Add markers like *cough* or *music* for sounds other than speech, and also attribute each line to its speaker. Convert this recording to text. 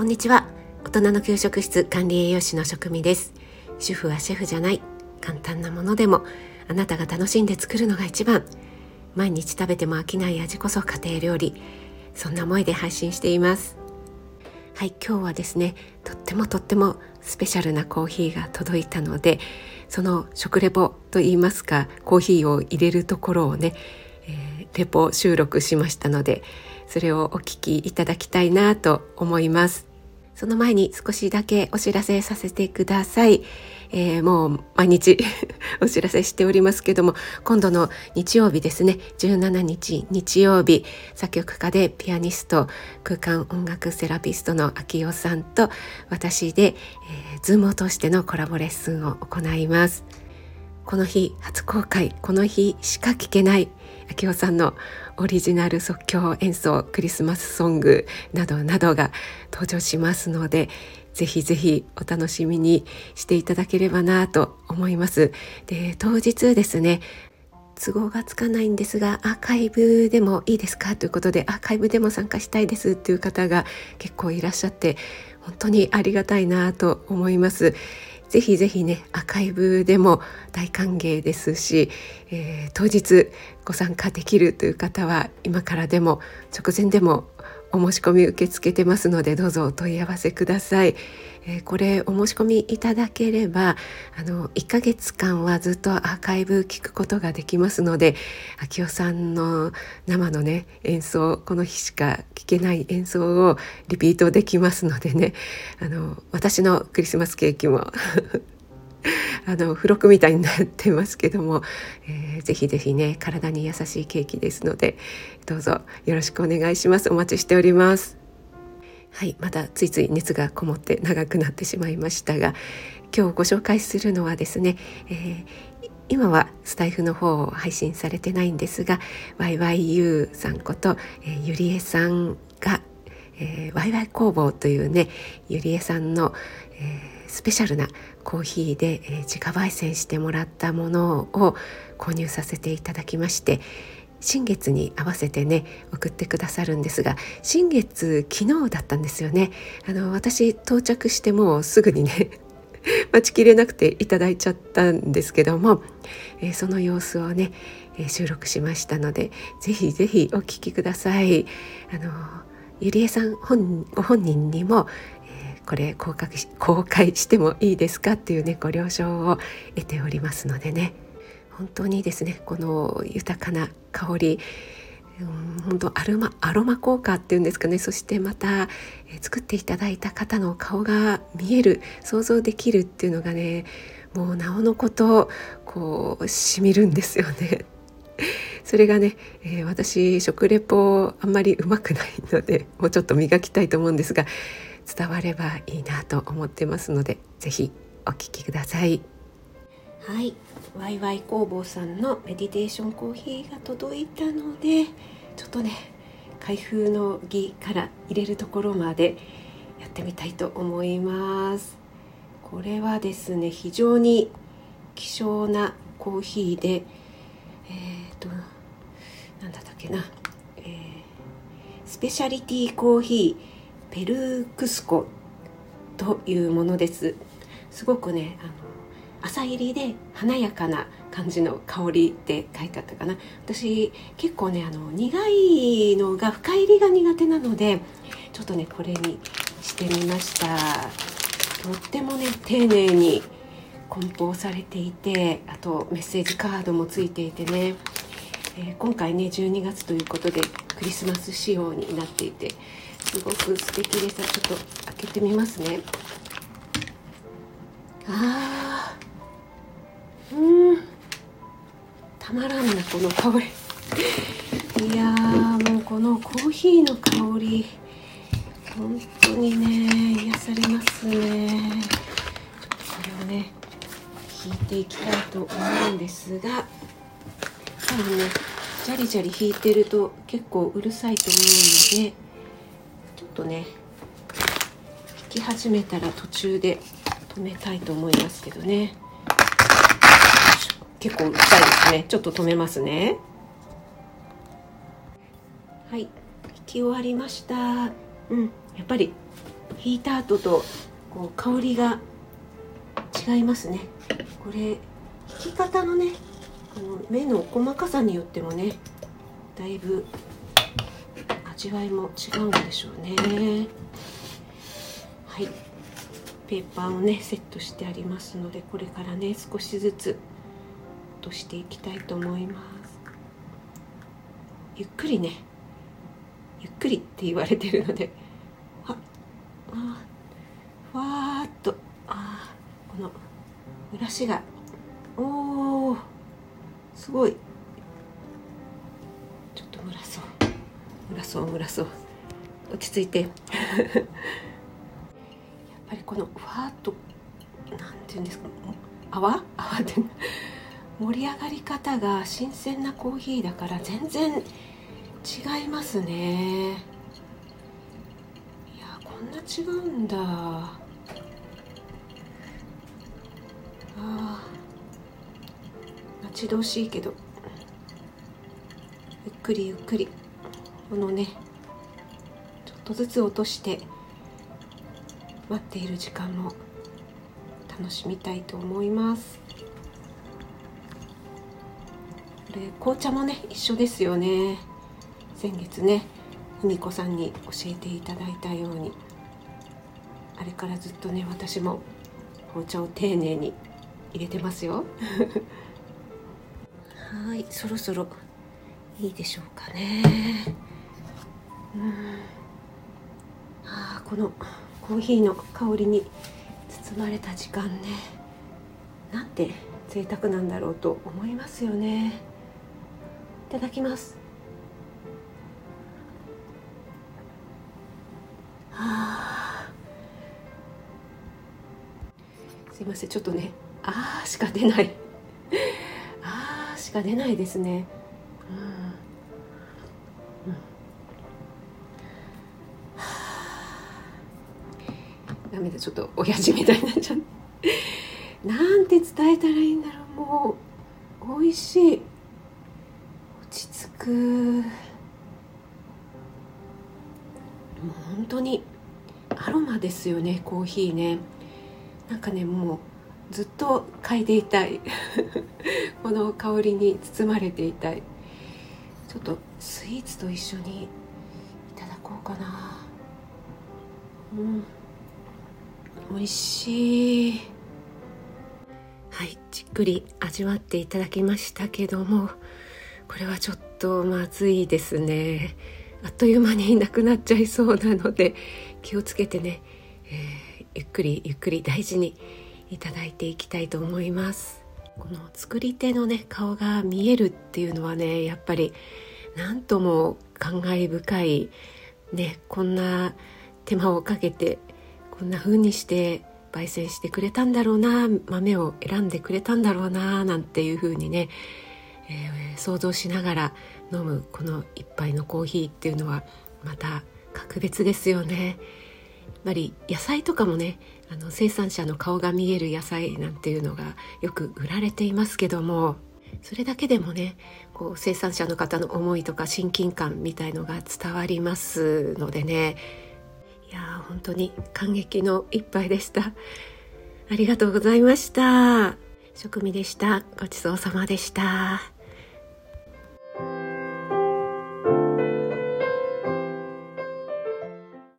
Speaker 1: こんにちは。大人の給食室管理栄養士の職味です。主婦はシェフじゃない。簡単なものでもあなたが楽しんで作るのが一番。毎日食べても飽きない味こそ家庭料理。そんな思いで配信しています。はい今日はですねとってもとってもスペシャルなコーヒーが届いたのでその食レポといいますかコーヒーを入れるところをね、えー、レポ収録しましたのでそれをお聞きいただきたいなと思います。その前に少しだけお知らせさせてください。えー、もう毎日 *laughs* お知らせしておりますけども今度の日曜日ですね17日日曜日作曲家でピアニスト空間音楽セラピストの秋代さんと私で、えー、ズームを通してのコラボレッスンを行います。この日初公開この日しか聴けない秋代さんのオリジナル即興演奏クリスマスソングなどなどが登場しますのでぜひぜひお楽しみにしていただければなと思います。で当日ですね都合がつかないんですがアーカイブでもいいですか？ということでアーカイブでも参加したいですっていう方が結構いらっしゃって本当にありがたいなと思います。ぜひぜひねアーカイブでも大歓迎ですし、えー、当日ご参加できるという方は今からでも直前でもお申し込み受け付けてますのでどうぞお問い合わせください。えー、これお申し込みいただければあの1ヶ月間はずっとアーカイブ聞くことができますので秋代さんの生のね演奏この日しか聞けない演奏をリピートできますのでねあの私のクリスマスケーキもあの付録みたいになってますけども、えー、ぜひぜひね体に優しいケーキですのでどうぞよろしくお願いします。お待ちしております。はいまたついつい熱がこもって長くなってしまいましたが今日ご紹介するのはですね、えー、今はスタイフの方を配信されてないんですが YYU さんこと、えー、ゆりえさんが、えー、ワイワイ工房というねゆりえさんの、えースペシャルなコーヒーで、えー、自家焙煎してもらったものを購入させていただきまして新月に合わせてね送ってくださるんですが新月昨日だったんですよね。あの私到着してもうすぐにね *laughs* 待ちきれなくていただいちゃったんですけども、えー、その様子をね、えー、収録しましたのでぜひぜひお聞きください。あのゆりえさん本ご本人にも、これ公開公開してもいいですかっていうねご了承を得ておりますのでね本当にですねこの豊かな香り本当アロマアロマ効果っていうんですかねそしてまた、え作っていただいた方の顔が見える想像できるっていうのがねもうなおのことこうしみるんですよね。*laughs* それがね、えー、私食レポあんまりうまくないのでもうちょっと磨きたいと思うんですが伝わればいいなと思ってますので是非お聞きください。はい。ワイワイ工房さんのメディテーションコーヒーが届いたのでちょっとね開封の儀から入れるところまでやってみたいと思います。これはですね非常に希少なコーヒーでえっ、ー、と何だったっけな、えー、スペシャリティコーヒーペルクスコというものです。すごくねあの朝入りで華やかな感じの香りって書いてあったかな。私結構ねあの苦いのが深入りが苦手なのでちょっとねこれにしてみました。とってもね丁寧に梱包されていてあとメッセージカードもついていてね、えー、今回ね12月ということでクリスマス仕様になっていてすごく素敵ですちょっと開けてみますね。あー。うん。たまらんなこの香り。いやもうこのコーヒーの香り本当にね癒されますね。ちょっとこれをね引いていきたいと思うんですが。多分ねジャリジャリ引いてると結構うるさいと思うのでちょっとね引き始めたら途中で止めたいと思いますけどね。結構痛いですね。ちょっと止めますね。はい。引き終わりました。うん。やっぱり引いた後とこう香りが違いますね。これ引き方のねこの目の細かさによってもねだいぶ味わいも違うんでしょうね。はい。ペーパーをねセットしてありますのでこれからね少しずつとしていきたいと思います。ゆっくりねゆっくりって言われてるのでああふわーっとあこのブラシがすごい。ちょっと蒸らそう。蒸らそう蒸らそう。落ち着いて。*laughs* やっぱりこのふわっとなんていうんですか。泡？泡って。盛り上がり方が新鮮なコーヒーだから全然違いますね。いやこんな違うんだ。ああ待ち遠しいけど。ゆっくりゆっくり。このね。ちょっとずつ落として。待っている時間も楽しみたいと思います。これ紅茶もね一緒ですよね。先月ね文子さんに教えていただいたように。あれからずっとね私も紅茶を丁寧に入れてますよ。はいそろそろいいでしょうかね。うん。あこのコーヒーの香りに包まれた時間ね。なんて贅沢なんだろうと思いますよね。いただきます。あすいませんちょっとねあーしか出ない。しか出ないですね。うん、うん、ダメだちょっと親父みたいになっちゃうなんて伝えたらいいんだろうもう美味しい。落ち着く。もう本当にアロマですよねコーヒーね。なんかねもうずっと嗅いでいたい。*laughs* この香りに包まれていたい。ちょっとスイーツと一緒にいただこうかな。うん。美味しい。はいじっくり味わっていただきましたけどもこれはちょっとまずいですね。あっという間になくなっちゃいそうなので気をつけてね、えー、ゆっくりゆっくり大事にいただいていきたいと思いますこの作り手のね顔が見えるっていうのはねやっぱり何とも感慨深いねこんな手間をかけてこんな風にして焙煎してくれたんだろうな豆を選んでくれたんだろうななんていう風にね、えー、想像しながら飲むこの一杯のコーヒーっていうのはまた格別ですよね。ぱり野菜とかもねあの生産者の顔が見える野菜なんていうのがよく売られていますけどもそれだけでもねこう生産者の方の思いとか親近感みたいのが伝わりますのでね。いや本当に感激の一杯でした。ありがとうございました。食味でした。ごちそうさまでした。